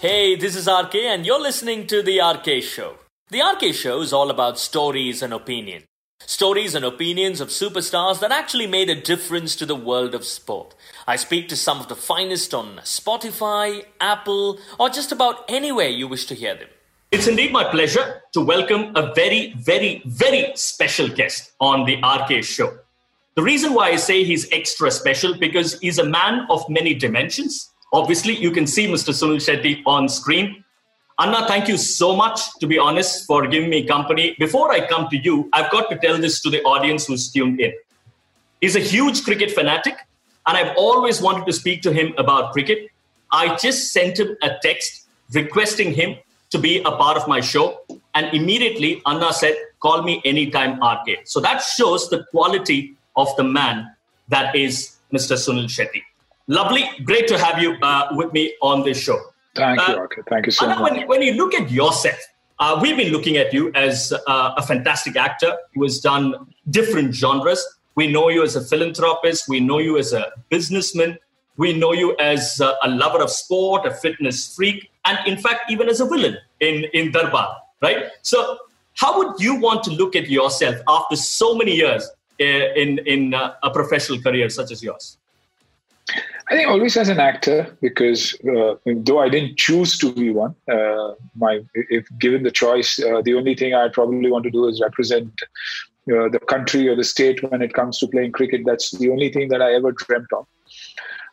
Hey, this is RK, and you're listening to The RK Show. The RK Show is all about stories and opinion. Stories and opinions of superstars that actually made a difference to the world of sport. I speak to some of the finest on Spotify, Apple, or just about anywhere you wish to hear them. It's indeed my pleasure to welcome a very, very, very special guest on the RK Show. The reason why I say he's extra special because he's a man of many dimensions. Obviously, you can see Mr. Suniel Shetty on screen. Anna, thank you so much, to be honest, for giving me company. Before I come to you, I've got to tell this to the audience who's tuned in. He's a huge cricket fanatic, and I've always wanted to speak to him about cricket. I just sent him a text requesting him to be a part of my show, and immediately Anna said, Call me anytime, RK. So that shows the quality of the man that is Mr. Suniel Shetty. Lovely, great to have you uh, with me on this show. Thank you, RK. Thank you so Anna, much. When, when you look at yourself, uh, we've been looking at you as uh, a fantastic actor who has done different genres. We know you as a philanthropist. We know you as a businessman. We know you as uh, a lover of sport, a fitness freak, and in fact, even as a villain in, in Darbar, right? So, how would you want to look at yourself after so many years uh, in, in uh, a professional career such as yours? I think always as an actor, because uh, though I didn't choose to be one, uh, my if given the choice, uh, the only thing I probably want to do is represent uh, the country or the state when it comes to playing cricket. That's the only thing that I ever dreamt of.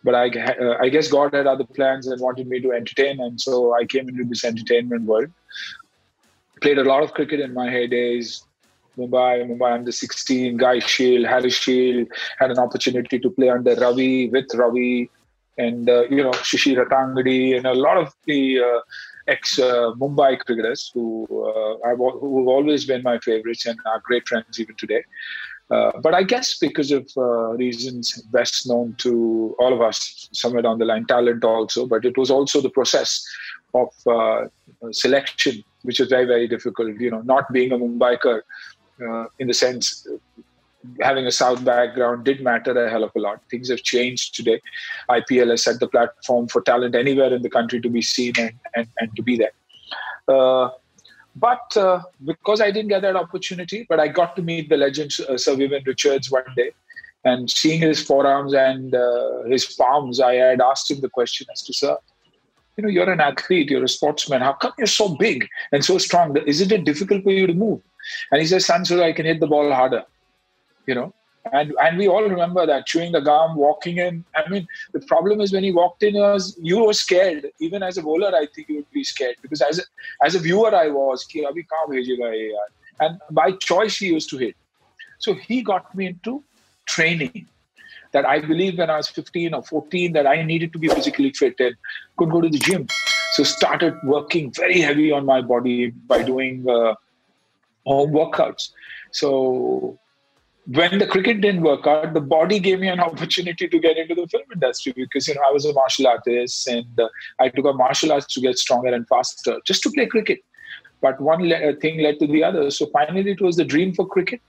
But I, uh, I guess God had other plans and wanted me to entertain, and so I came into this entertainment world. Played a lot of cricket in my heydays, Mumbai, Mumbai under 16, Guy Shield, Harris Shield, had an opportunity to play under Ravi, with Ravi, and, uh, you know, Shishir Hattangadi, and a lot of the uh, ex uh, Mumbai cricketers who, uh, have, who have always been my favorites and are great friends even today. Uh, but I guess because of uh, reasons best known to all of us, somewhere down the line, talent also, but it was also the process of selection, which was very, very difficult. You know, not being a Mumbaiker, uh, in the sense having a South background did matter a hell of a lot. Things have changed today. IPL has set the platform for talent anywhere in the country to be seen and, and, and to be there. Uh, but uh, because I didn't get that opportunity, but I got to meet the legend uh, Sir Vivian Richards one day. And seeing his forearms and uh, his palms, I had asked him the question as to, sir, you know, you're an athlete, you're a sportsman. How come you're so big and so strong? Isn't it difficult for you to move? And he says, so I can hit the ball harder. You know, and and we all remember that chewing the gum, walking in. I mean, the problem is when he walked in, was you were scared. Even as a bowler, I think you would be scared because as a, as a viewer, I was. And by choice, he used to hit. So he got me into training. That I believe when I was 15 or 14 that I needed to be physically fit and could go to the gym. So started working very heavy on my body by doing uh, home workouts. So when the cricket didn't work out, the body gave me an opportunity to get into the film industry because you know I was a martial artist and uh, I took up martial arts to get stronger and faster, just to play cricket. But one le- uh, thing led to the other. So finally, it was the dream for cricket.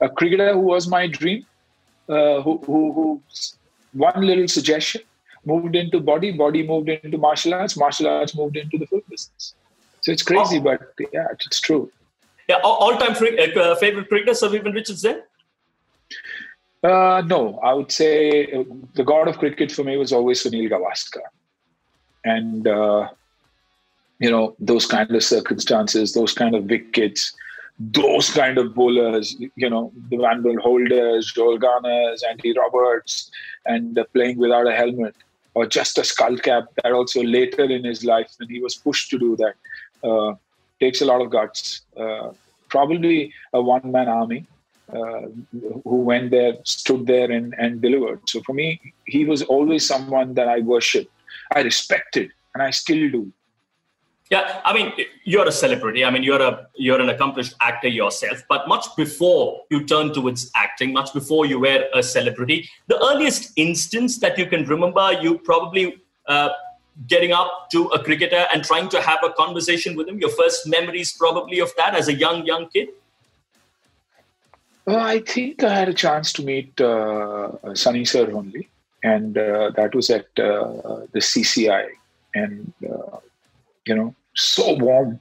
A cricketer who was my dream, uh, who, who, who one little suggestion moved into body, body moved into martial arts, martial arts moved into the film business. So it's crazy, oh. but yeah, it's true. Yeah, all-time uh, favorite cricketer, Sir Vivian. Then. Uh, no, I would say uh, the god of cricket for me was always Sunil Gavaskar, and uh, you know those kind of circumstances, those kind of wickets, those kind of bowlers. You know the Vanburn Holders, Joel Garners, Andy Roberts, and uh, playing without a helmet or just a skull cap. That also later in his life when he was pushed to do that uh, takes a lot of guts. Uh, probably a one-man army uh, who went there, stood there, and, and delivered. So for me, he was always someone that I worshipped, I respected, and I still do. Yeah, I mean, you're a celebrity. I mean, you're a you're an accomplished actor yourself. But much before you turned towards acting, much before you were a celebrity, the earliest instance that you can remember, you probably uh, getting up to a cricketer and trying to have a conversation with him. Your first memories, probably, of that as a young young kid. Well, I think I had a chance to meet uh, Sunny Sir only, and uh, that was at uh, the CCI. And uh, you know, so warm,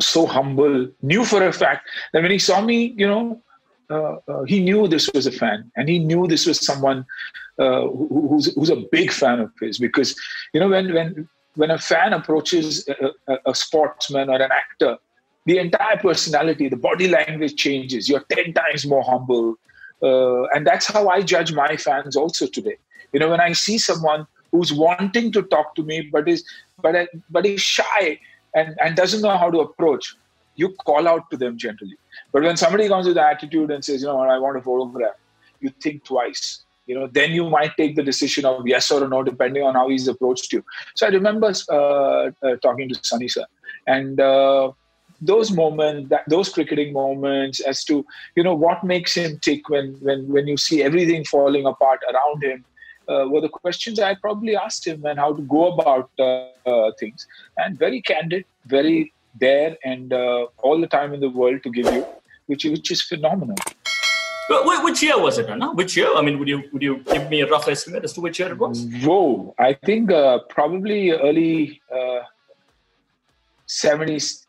so humble. Knew for a fact that when he saw me, you know, uh, uh, he knew this was a fan, and he knew this was someone uh, who, who's who's a big fan of his. Because you know, when when when a fan approaches a, a, a sportsman or an actor, the entire personality, the body language changes. You're ten times more humble, uh, and that's how I judge my fans also today. You know, when I see someone who's wanting to talk to me, but is but but is shy and and doesn't know how to approach, you call out to them generally. But when somebody comes with the attitude and says, you know I want a photograph, you think twice. You know, then you might take the decision of yes or no, depending on how he's approached you. So I remember uh, uh, talking to Sunny sir, and uh, those moments, that, those cricketing moments, as to you know what makes him tick when when when you see everything falling apart around him, uh, were the questions I probably asked him and how to go about uh, uh, things. And very candid, very there, and all the time in the world to give you which which is phenomenal. Which year was it, Anna? Which year? I mean, would you would you give me a rough estimate as to which year it was? Whoa, I think uh, probably early uh, 70s,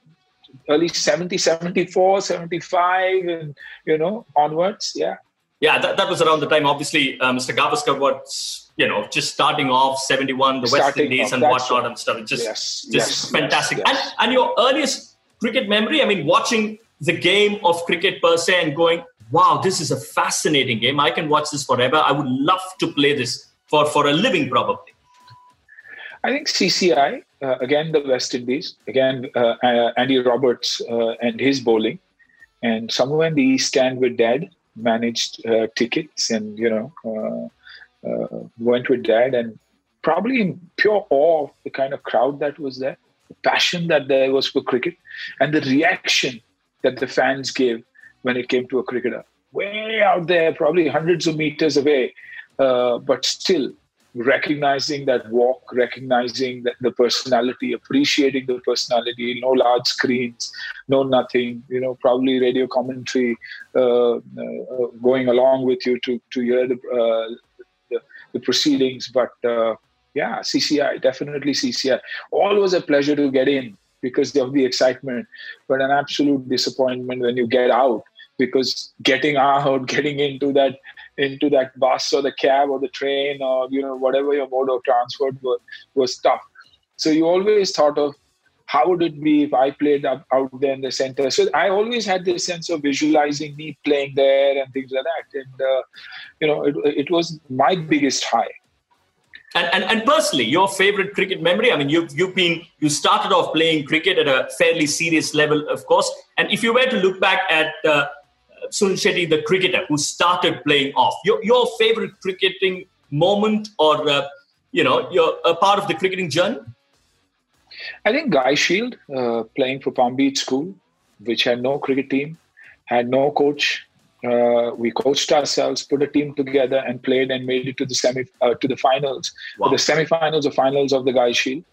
early 70, 74, 75, and you know onwards. Yeah. Yeah, that, that was around the time. Obviously, uh, Mr. Gavaskar was you know just starting off 71, the starting West Indies and whatnot and stuff. It's just yes, just yes, fantastic. Yes, yes. And and your earliest cricket memory? I mean, watching the game of cricket per se and going, wow, this is a fascinating game. I can watch this forever. I would love to play this for, for a living, probably. I think CCI, uh, again, the West Indies, again, uh, uh, Andy Roberts uh, and his bowling. And somewhere in the East End with Dad, managed uh, tickets and, you know, uh, went with Dad. And probably in pure awe of the kind of crowd that was there, the passion that there was for cricket, and the reaction that the fans gave when it came to a cricketer. Way out there, probably hundreds of meters away, uh, but still recognizing that walk, recognizing that the personality, appreciating the personality, no large screens, no nothing, you know, probably radio commentary uh, uh, going along with you to, to hear the, uh, the, the, proceedings. But uh, yeah, CCI, definitely CCI. Always a pleasure to get in because of the excitement, but an absolute disappointment when you get out because getting out, getting into that into that bus or the cab or the train or you know whatever your mode of transport was, was tough. So you always thought of how would it be if I played up, out there in the center? So I always had this sense of visualizing me playing there and things like that. And, uh, you know, it, it was my biggest high. And, and, and personally, your favorite cricket memory? I mean, you've, you've been, you started off playing cricket at a fairly serious level, of course. And if you were to look back at uh, Suniel Shetty, the cricketer who started playing off, your, your favorite cricketing moment or, uh, you know, your, a part of the cricketing journey? I think Guy Shield, uh, playing for Palm Beach School, which had no cricket team, had no coach, uh, we coached ourselves, put a team together, and played and made it to the semi uh, to the finals, wow. the semi-finals or finals of the Guy Shield.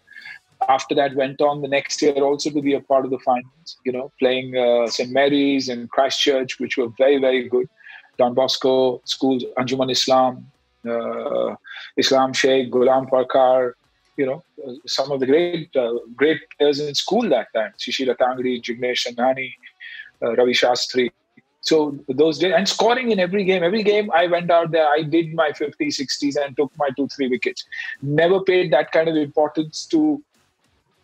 After that, went on the next year also to be a part of the finals. You know, playing uh, St Mary's and Christchurch, which were very very good. Don Bosco schools, Anjuman Islam, uh, Islam Sheikh, Ghulam Parkar. You know, uh, some of the great uh, great players in school that time: Shishir Tangri, Jignesh Shanghani, Ravi Shastri so those days and scoring in every game every game i went out there i did my 50s 60s and took my two three wickets never paid that kind of importance to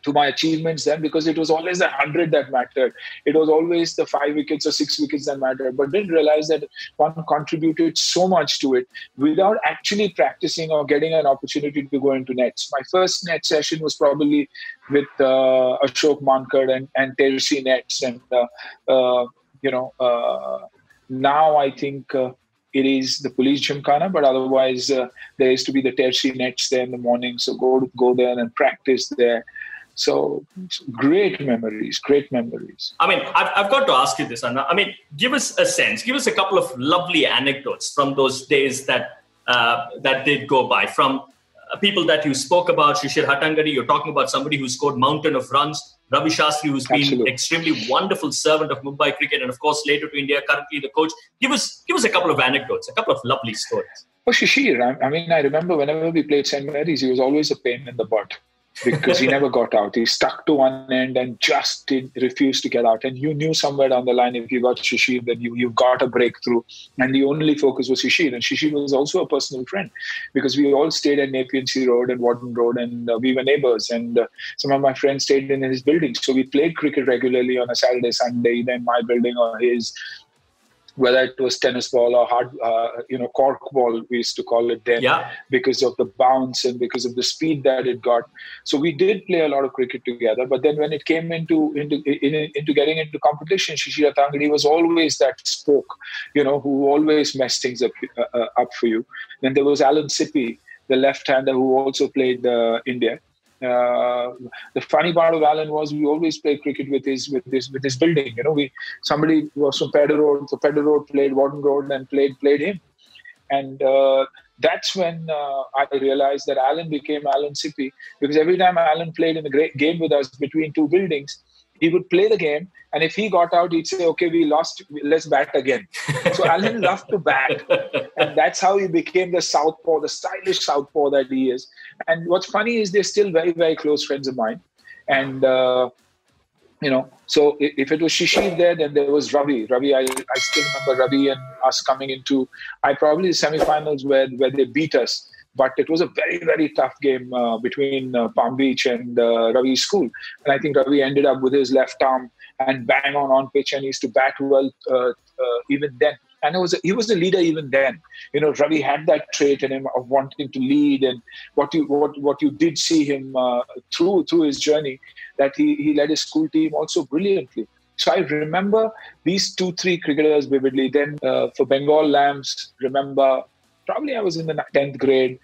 to my achievements then because it was always the 100 that mattered. It was always the five wickets or six wickets that mattered, but didn't realize that one contributed so much to it without actually practicing or getting an opportunity to go into nets. My first net session was probably with uh, Ashok Mankad and, and Tercy Nets. And uh, uh, you know, uh, now I think uh, it is the police gymkhana, but otherwise uh, there used to be the tertiary nets there in the morning. So go go there and practice there. So great memories, great memories. I mean, I've, I've got to ask you this, Anna. I mean, give us a sense, give us a couple of lovely anecdotes from those days that uh, that did go by. From uh, people that you spoke about, Shishir Hattangadi, you're talking about somebody who scored mountain of runs. Ravi Shastri, who's been extremely wonderful servant of Mumbai cricket, and of course later to India, currently the coach. Give us give us a couple of anecdotes, a couple of lovely stories. Oh, Shishir. I, I mean, I remember whenever we played St. Mary's, he was always a pain in the butt. Because he never got out. He stuck to one end and just did, refused to get out. And you knew somewhere down the line, if you got Shishir, then you, you got a breakthrough. And the only focus was Shishir. And Shishir was also a personal friend because we all stayed at Nepean Sea Road and Warden Road and uh, we were neighbors. And uh, some of my friends stayed in his building. So we played cricket regularly on a Saturday, Sunday, either in my building or his whether it was tennis ball or hard, uh, you know, cork ball, we used to call it then, yeah. because of the bounce and because of the speed that it got. So we did play a lot of cricket together. But then when it came into into in, into getting into competition, Shishir Tangadi was always that spoke, you know, who always messed things up uh, uh, up for you. Then there was Alan Sippy, the left-hander who also played uh, India. Uh, the funny part of Alan was we always played cricket with his with his with his building. You know, we somebody was from Pedder Road, so Pedder Road played Warden Road and played played him, and uh, that's when uh, I realized that Alan became Alan Sippy because every time Alan played in the great game with us between two buildings, he would play the game, and if he got out, he'd say, "Okay, we lost. Let's bat again." so Alan loved to bat, and that's how he became the southpaw, the stylish southpaw that he is. And what's funny is they're still very, very close friends of mine, and. Uh, you know, so if it was Shishir there, then there was Ravi. Ravi, I, I still remember Ravi and us coming into, I probably the semifinals where where they beat us but it was a very, very tough game uh, between uh, Palm Beach and uh, Ravi's school. And I think Ravi ended up with his left arm and bang on on pitch, and he used to bat well uh, uh, even then. And was a, he was the leader even then. You know, Ravi had that trait in him of wanting to lead, and what you what what you did see him uh, through through his journey, that he he led his school team also brilliantly. So I remember these two, three cricketers vividly. Then uh, for Bengal Lambs, remember probably I was in the 10th grade,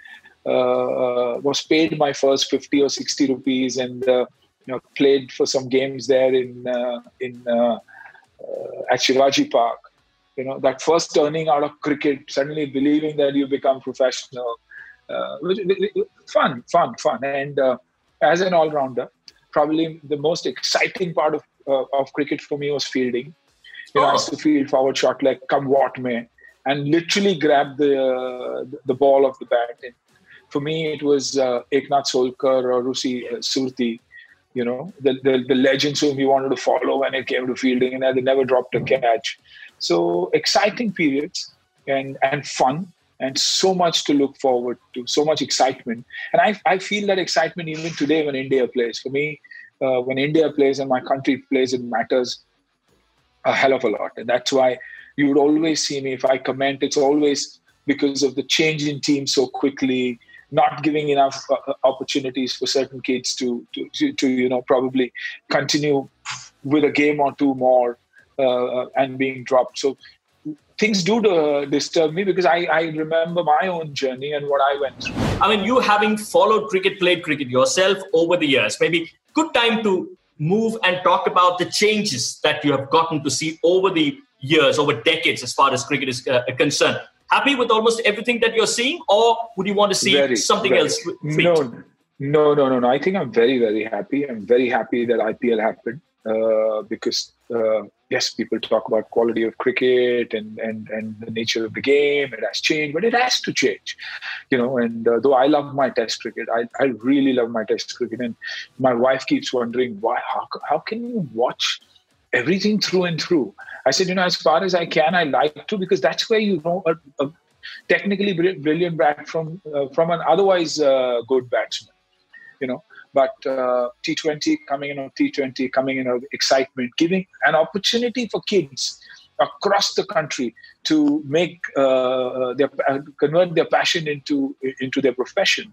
uh, uh, was paid my first 50 or 60 rupees and uh, you know, played for some games there in, uh, in uh, uh, at Shivaji Park. You know, that first turning out of cricket, suddenly believing that you become professional. fun, fun, fun. And as an all-rounder, probably the most exciting part of, of cricket for me was fielding. You know, oh. I used to field forward shot like come what may and literally grabbed the the ball of the bat. And for me, it was uh, Eknath Solkar or Rusi uh, Surti, you know, the, the, the legends whom we wanted to follow when it came to fielding, and they never dropped a catch. So exciting periods and and fun and so much to look forward to, so much excitement. And I, I feel that excitement even today when India plays. For me, uh, when India plays and my country plays, it matters a hell of a lot. And that's why you would always see me if I comment, it's always because of the change in team so quickly, not giving enough uh, uh, opportunities for certain kids to, to, to, you know, probably continue with a game or two more uh, and being dropped. So things do uh, disturb me because I, I remember my own journey and what I went through. I mean, you having followed cricket, played cricket yourself over the years, maybe good time to move and talk about the changes that you have gotten to see over the years, over decades, as far as cricket is uh, concerned. Happy with almost everything that you're seeing, or would you want to see very, something very, else? No, no, no, no, no. I think I'm very, very happy. I'm very happy that IPL happened uh, because uh, yes, people talk about quality of cricket and, and and the nature of the game. It has changed, but it has to change, you know. And uh, though I love my Test cricket, I, I really love my Test cricket, and my wife keeps wondering why how how can you watch everything through and through. I said, you know, as far as I can, I like to because that's where you know a, a technically brilliant bat from uh, from an otherwise uh, good batsman. You know, but uh, T20 coming in on T20 coming in of excitement, giving an opportunity for kids across the country to make uh, their uh, convert their passion into into their profession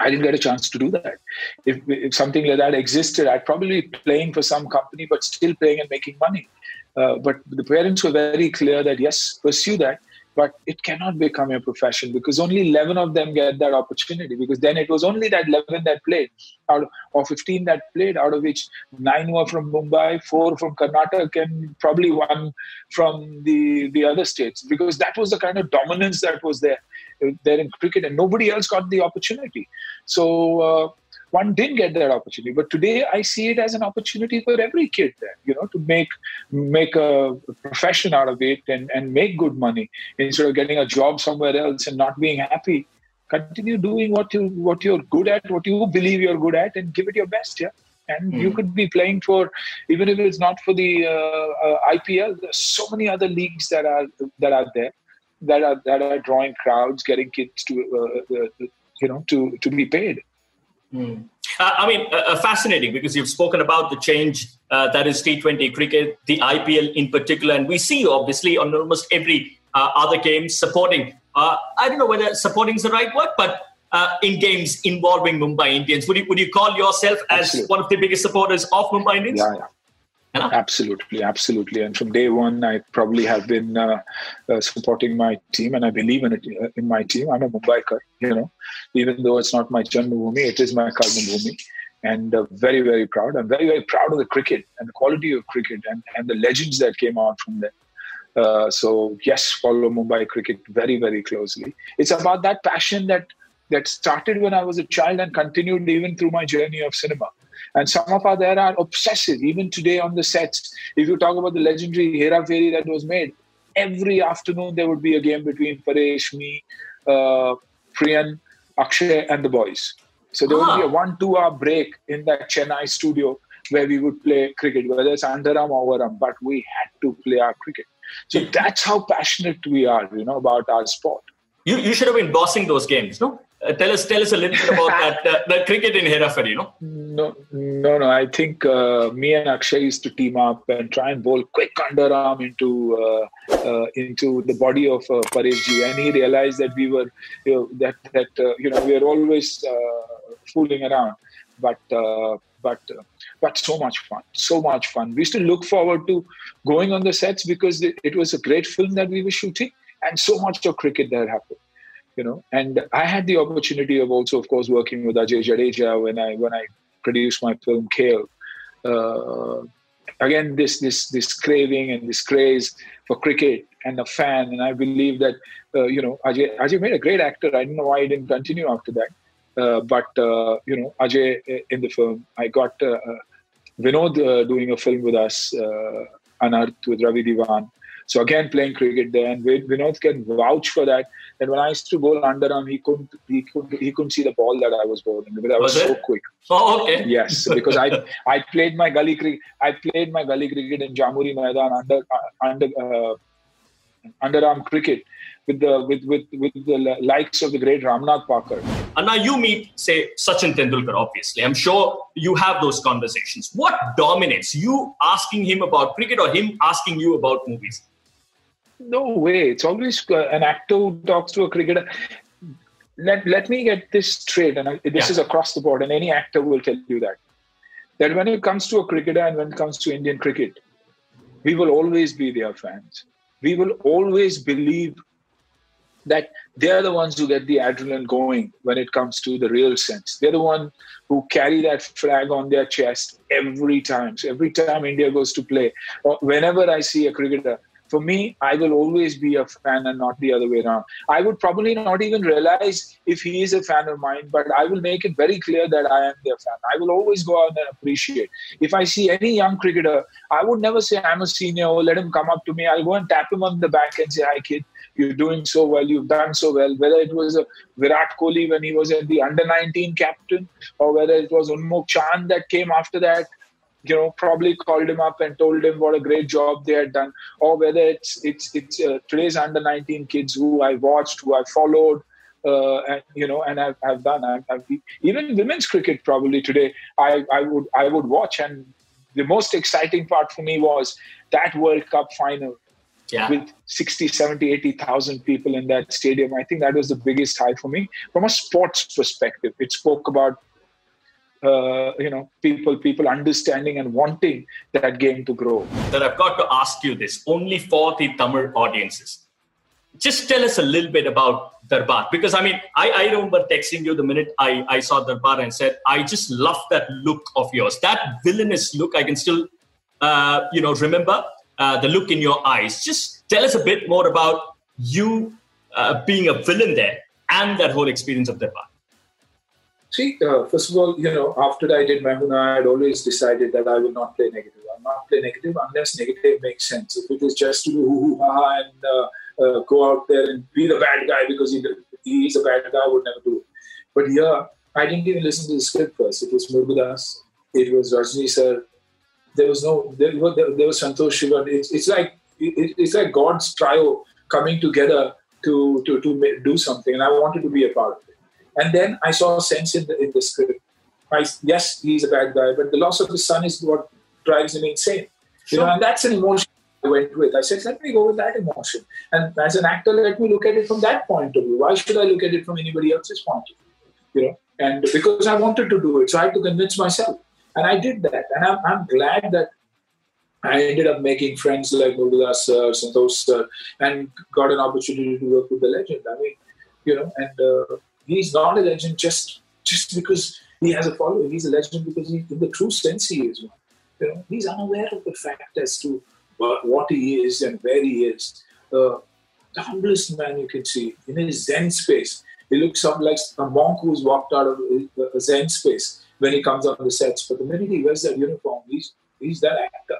I didn't get a chance to do that. If, if something like that existed, I'd probably be playing for some company, but still playing and making money. Uh, but the parents were very clear that yes, pursue that but it cannot become a profession because only 11 of them get that opportunity because then it was only that 11 that played out or 15 that played out of which nine were from mumbai four from karnataka and probably one from the the other states because that was the kind of dominance that was there there in cricket and nobody else got the opportunity so uh, one didn't get that opportunity. But today I see it as an opportunity for every kid you know, to make make a profession out of it and, and make good money instead of getting a job somewhere else and not being happy. continue doing what you what you're good at, what you believe you're good at, and give it your best. Yeah, and mm. you could be playing for even if it's not for the uh, uh, IPL. There's so many other leagues that are that are there that are that are drawing crowds, getting kids to uh, uh, uh you know to to be paid. Mm. I mean, fascinating because you've spoken about the change that is T20 cricket, the IPL in particular, and we see obviously on almost every other game supporting. I don't know whether supporting is the right word, but uh, in games involving Mumbai Indians. Would you would you call yourself as Absolutely. one of the biggest supporters of Mumbai Indians? Yeah, yeah. Absolutely, absolutely. And from day one, I probably have been uh, uh, supporting my team, and I believe in it uh, in my team. I'm a Mumbaiker, you know, even though it's not my Janmabhoomi, it is my Karmabhoomi, and uh, very, very proud. I'm very, very proud of the cricket and the quality of cricket and, and the legends that came out from there. Uh, so yes, follow Mumbai cricket very, very closely. It's about that passion that that started when I was a child and continued even through my journey of cinema. And some of our there are obsessive, even today on the sets. If you talk about the legendary Hera Pheri that was made, every afternoon there would be a game between Paresh, me, uh, Priyan, Akshay, and the boys. So there would be a ah. one two hour break in that Chennai studio where we would play cricket, whether it's underarm or overarm, but we had to play our cricket. So that's how passionate we are, you know, about our sport. You, you should have been bossing those games, no? Uh, tell us tell us a little bit about that uh, the cricket in Hera Pheri, no? No, no, no. I think uh, me and Akshay used to team up and try and bowl quick underarm into uh, uh into the body of uh, and he realized that we were you know, that that uh, you know we are always fooling around, but but but so much fun, so much fun. We used to look forward to going on the sets because it, it was a great film that we were shooting, and so much of cricket that happened you know. And i had the opportunity of also of course working with ajay jadeja when i when i produced my film kale uh, again this this this craving and this craze for cricket and a fan. And i believe that uh, you know ajay ajay made a great actor. I don't know why he didn't continue after that. Uh, but uh, you know ajay uh, in the film i got uh, vinod doing a film with us Anarth with Ravi Diwan so again, playing cricket there, and Vinod can vouch for that. That when I used to bowl underarm, he couldn't he couldn't he couldn't see the ball that I was bowling because I was, was so quick. Oh, okay. Yes, because I I played my gully cricket. I played my gully cricket in Jamuri Maidan under uh, under uh, underarm cricket with the with with with the likes of the great Ramnath Parkar. And now you meet, say, Sachin Tendulkar. Obviously, I'm sure you have those conversations. What dominates you asking him about cricket or him asking you about movies? No way. It's always uh, an actor who talks to a cricketer. Let, let me get this straight, and this yeah. is across the board, and any actor will tell you that. That when it comes to a cricketer and when it comes to Indian cricket, we will always be their fans. We will always believe that they're the ones who get the adrenaline going when it comes to the real sense. They're the one who carry that flag on their chest every time. So every time India goes to play, or whenever I see a cricketer, for me, I will always be a fan and not the other way around. I would probably not even realize if he is a fan of mine, but I will make it very clear that I am their fan. I will always go out and appreciate. If I see any young cricketer, I would never say I'm a senior or let him come up to me. I'll go and tap him on the back and say, Hi, kid. You're doing so well. You've done so well. Whether it was Virat Kohli when he was the under 19 captain, or whether it was Unmukt Chand that came after that, you know probably called him up and told him what a great job they had done or whether it's it's it's uh, today's under 19 kids who i watched who i followed uh, and you know and i've, I've done I've, I've, even women's cricket probably today i i would i would watch. And the most exciting part for me was that world cup final yeah. with 60 70 80,000 people in that stadium. I think that was the biggest high for me. From a sports perspective it spoke about uh, you know people people understanding and wanting that game to grow. That i've got to ask you this only for the tamil audiences. Just tell us a little bit about darbar because i mean i, I remember texting you the minute I, I saw darbar and said i just love that look of yours. That villainous look i can still uh, you know remember uh, the look in your eyes. Just tell us a bit more about you uh, being a villain there and that whole experience of darbar See, uh, first of all, you know, after I did Main Hoon Na, I had always decided that I will not play negative. I'll not play negative unless negative makes sense. If it is just to do hoo hoo ha and uh, uh, go out there and be the bad guy because he he's a bad guy, I would never do it. But here, I didn't even listen to the script first. It was Murugadoss, it was Rajni sir. There was no, there, there, there was Santosh Sivan. It's, it's like it, it's like God's trio coming together to, to, to do something, and I wanted to be a part of it. And then I saw a sense in the, in the script. I, yes, he's a bad guy, but the loss of his son is what drives him insane. Sure. You know, and that's an emotion I went with. I said, let me go with that emotion. And as an actor, let me look at it from that point of view. Why should I look at it from anybody else's point of view? You know, and because I wanted to do it, so I had to convince myself, and I did that. And I'm, I'm glad that I ended up making friends like Murugadoss sir, Santosh sir, and got an opportunity to work with the legend. I mean, you know, and uh, he's not a legend just just because he has a following. He's a legend because he, in the true sense, he is one. You know, he's unaware of the fact as to what he is and where he is. Uh, the humblest man you can see in his Zen space. He looks up like a monk who's walked out of a Zen space when he comes on the sets. But the minute he wears that uniform, he's he's that actor.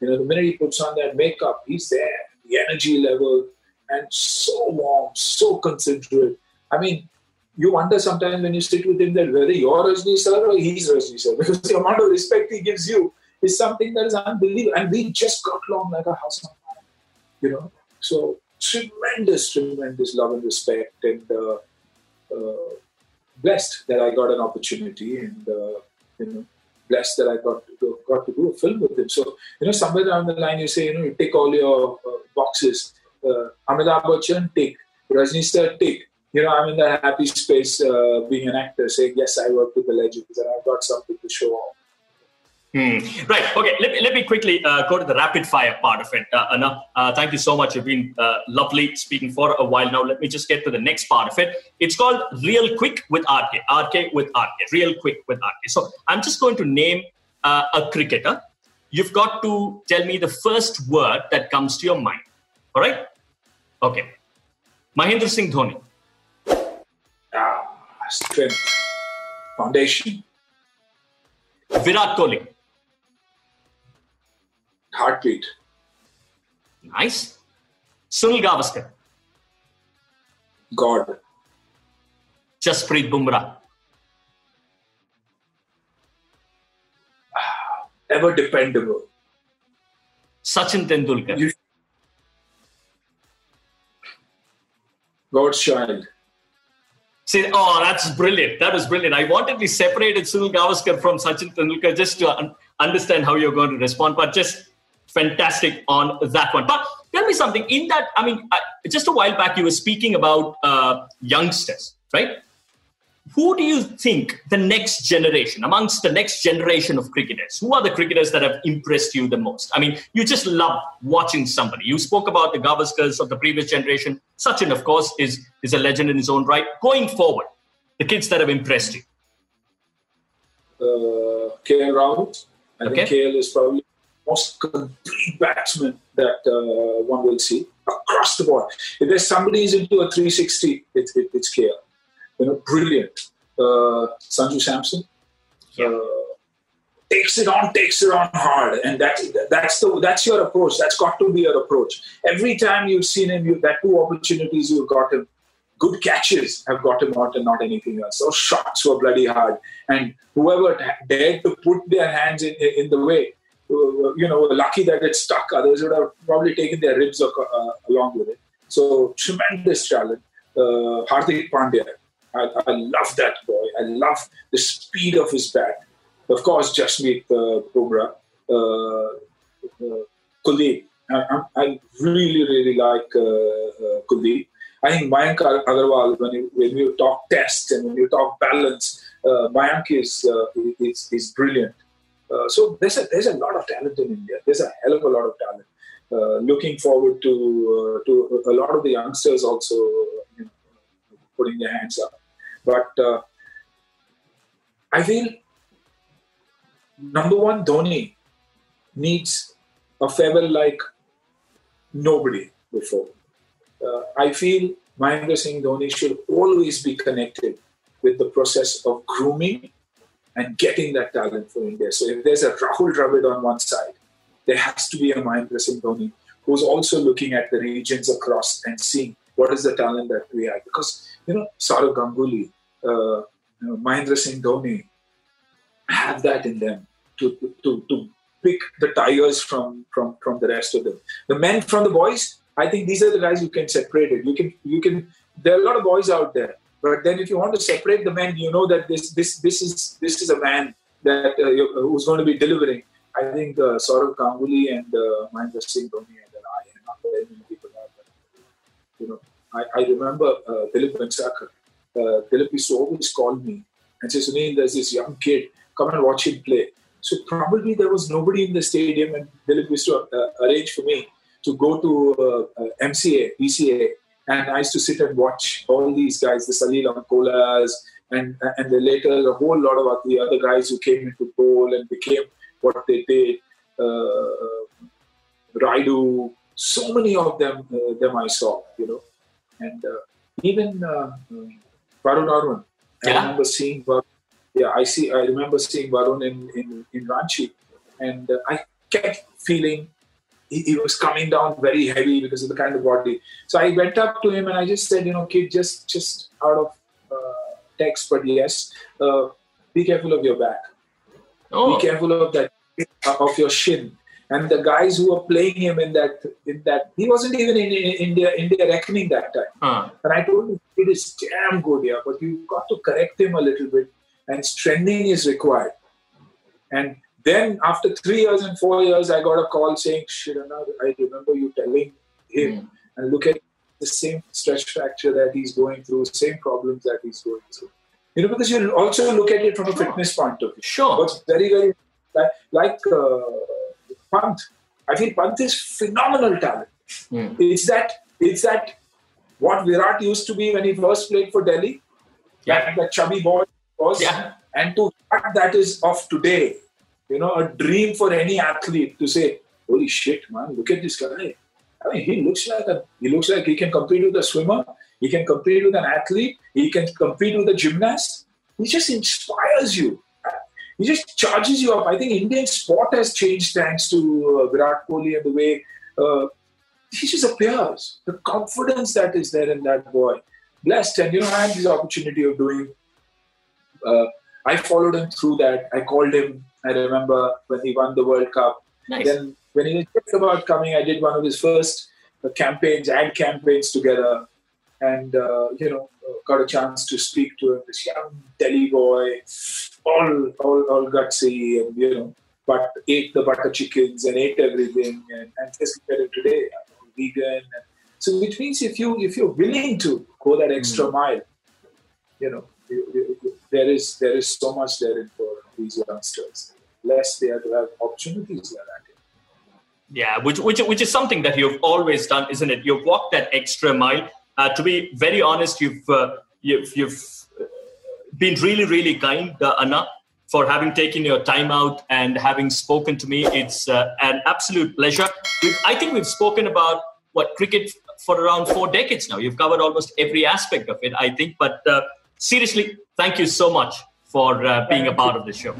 You know, the minute he puts on that makeup, he's there. The energy level and so warm, so considerate. I mean, you wonder sometimes when you sit with him that whether you're Rajni sir or he's Rajni sir because the amount of respect he gives you is something that is unbelievable. And we just got along like a house on fire, you know. So tremendous, tremendous love and respect, and uh, uh, blessed that I got an opportunity, and uh, you know, blessed that I got to got to do a film with him. So you know, somewhere down the line, you say, you know, you tick all your uh, boxes. Uh, Amitabh Bachchan, tick. Rajni sir, tick you know, I'm in that happy space uh, being an actor, saying, yes, I work with the legends and I've got something to show off. Hmm. Right. Okay. Let me, let me quickly uh, go to the rapid fire part of it. Uh, Anna, uh, thank you so much. You've been uh, lovely speaking for a while now. Let me just get to the next part of it. It's called Real Quick with RK. RK with RK. Real Quick with RK. So I'm just going to name uh, a cricketer. You've got to tell me the first word that comes to your mind. All right? Okay. Mahendra Singh Dhoni. Ah, strength. Foundation. Virat Kohli heartbeat. Nice. Sunil Gavaskar. God. Jasprit Bumrah. Ever dependable. Sachin Tendulkar. You... God's child. See, oh, that's brilliant. That was brilliant. I wanted to separate Sunil Gavaskar from Sachin Tendulkar just to un- understand how you're going to respond, but just fantastic on that one. But tell me something. In that, I mean, just a while back, you were speaking about uh, youngsters, right? Who do you think the next generation, amongst the next generation of cricketers, who are the cricketers that have impressed you the most? I mean, you just love watching somebody. You spoke about the Gavaskars of the previous generation. Sachin, of course, is, is a legend in his own right. Going forward, the kids that have impressed you. Uh, KL Rahul. I okay. think KL is probably the most complete batsman that uh, one will see across the board. If there's somebody who's into a 360, it, it, it's KL. You know, brilliant. Uh, Sanju Samson yeah. uh, takes it on, takes it on hard, and that that's the that's your approach. That's got to be your approach. Every time you've seen him, you that two opportunities you've got him. Good catches have got him out and not anything else. Those shots were bloody hard, and whoever dared to put their hands in, in the way you know, lucky that it stuck. Others would have probably taken their ribs uh, along with it. So tremendous talent. Uh, Hardik Pandya, I, I, love that boy. I love the speed of his bat. Of course, Jasprit uh, Bumrah, uh, uh, Kuldeep. I, I, really, really like uh, uh, Kuldeep. I think Mayank Agarwal, when you, when you talk test and when you talk balance, uh, Mayank is, uh, is, is brilliant. Uh, so there's a there's a lot of talent in India. There's a hell of a lot of talent. Uh, looking forward to uh, to a lot of the youngsters also you know, putting their hands up. But uh, I feel number one, Dhoni needs a farewell like nobody before. Uh, I feel Mahendra Singh Dhoni should always be connected with the process of grooming and getting that talent for India. So if there's a Rahul Dravid on one side, there has to be a Mahendra Singh Dhoni who's also looking at the regions across and seeing what is the talent that we have. Because, you know, Sourav Ganguly, uh, you know, Mahendra Singh Dhoni have that in them to, to, to pick the tigers from, from, from the rest of them. The men from the boys, I think these are the guys you can separate it. You can, you can, there are a lot of boys out there, but then if you want to separate the men, you know that this, this, this is, this is a man that uh, who's going to be delivering. I think uh, Sourav Ganguly and uh, Mahendra Singh Dhoni and I, and not many people have. You know, I, I remember uh, Dilip Vengsarkar. Uh, Dilip used to always call me and say, Sunil, there's this young kid, come and watch him play. So probably there was nobody in the stadium, and Dilip used to uh, arrange for me to go to uh, uh MCA, BCA, and I used to sit and watch all these guys, the Salil Ankolas, and and then later a whole lot of the other guys who came into bowl and became what they did. Uh, Rayudu, so many of them, uh, them I saw, you know, and uh, even uh, Varun Aaron. I yeah. remember seeing Varun. Yeah, I see. I remember seeing Varun in in, in Ranchi, and uh, I kept feeling he, he, was coming down very heavy because of the kind of body. So I went up to him and I just said, you know, kid, just just out of uh, text, but yes, uh, be careful of your back. Oh. Be careful of that of your shin. And the guys who were playing him in that in that he wasn't even in, in India India reckoning that time. Huh. And I told him it is damn good, yeah, but you've got to correct him a little bit, and strengthening is required. And then after three years and four years, I got a call saying, Shirana, I remember you telling him, mm. and look at the same stretch fracture that he's going through, same problems that he's going through. You know, because you also look at it from a fitness point of view. Sure. What's very, very like, like uh, Pant. I feel Pant is phenomenal talent. Mm. It's that it's that what Virat used to be when he first played for Delhi. Yeah. That, chubby boy was. Yeah. And to what that is of today, you know, a dream for any athlete to say, "Holy shit, man! Look at this guy. I mean, he looks like a he looks like he can compete with a swimmer. He can compete with an athlete. He can compete with a gymnast. He just inspires you he just charges you up. I think Indian sport has changed thanks to uh, Virat Kohli and the way uh, he just appears. The confidence that is there in that boy. Blessed. And, you know, I had this opportunity of doing, uh, I followed him through that. I called him, I remember when he won the World Cup. Nice. Then when he was just about coming, I did one of his first uh, campaigns, ad campaigns together. And, uh, you know, got a chance to speak to him, this young Delhi boy all, all, all gutsy and, you know, but ate the butter chickens and ate everything and, and just look at it today, vegan. And, so which means if you if you're willing to go that extra mm. mile, you know, you, you, there is there is so much there for these youngsters. Less they have to have opportunities there. Yeah, which, which which is something that you've always done, isn't it? You've walked that extra mile. Uh, to be very honest, you've uh, you've you've been really, really kind, uh, Anna, for having taken your time out and having spoken to me. It's uh, an absolute pleasure. We've, I think we've spoken about what cricket for around four decades now. You've covered almost every aspect of it, I think. But uh, seriously, thank you so much for uh, being a part of the show.